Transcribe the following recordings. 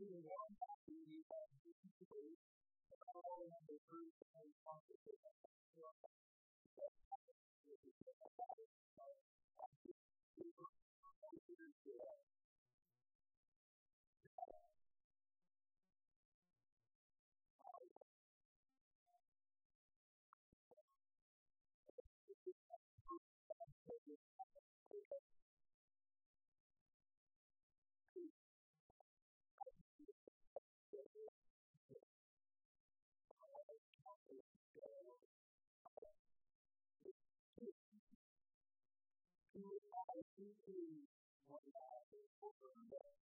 to the one who you have given to me, and all of the fruit of the prophets of the Lord. Thank you.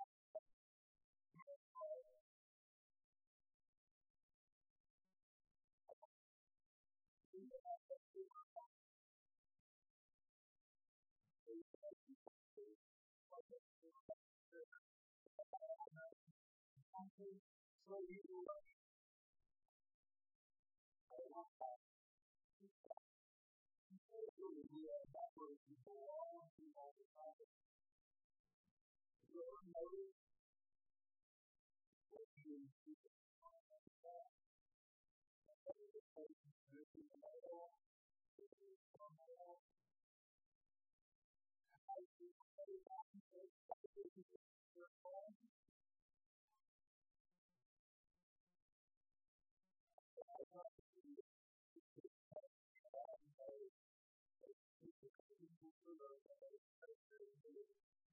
him so he will love you. I want that. We are backwards before all of you all the time. Your motive, what you do,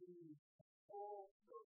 be all those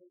and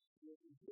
bring the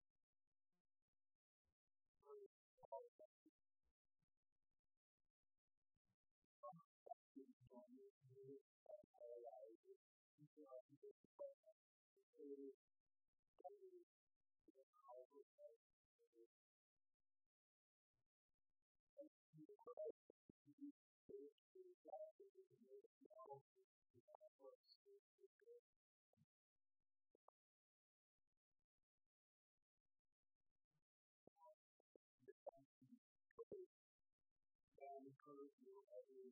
encourage you. every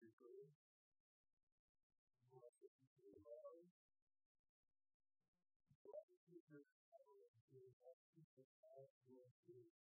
people. Blessed people love. Blessed people love. Blessed people love.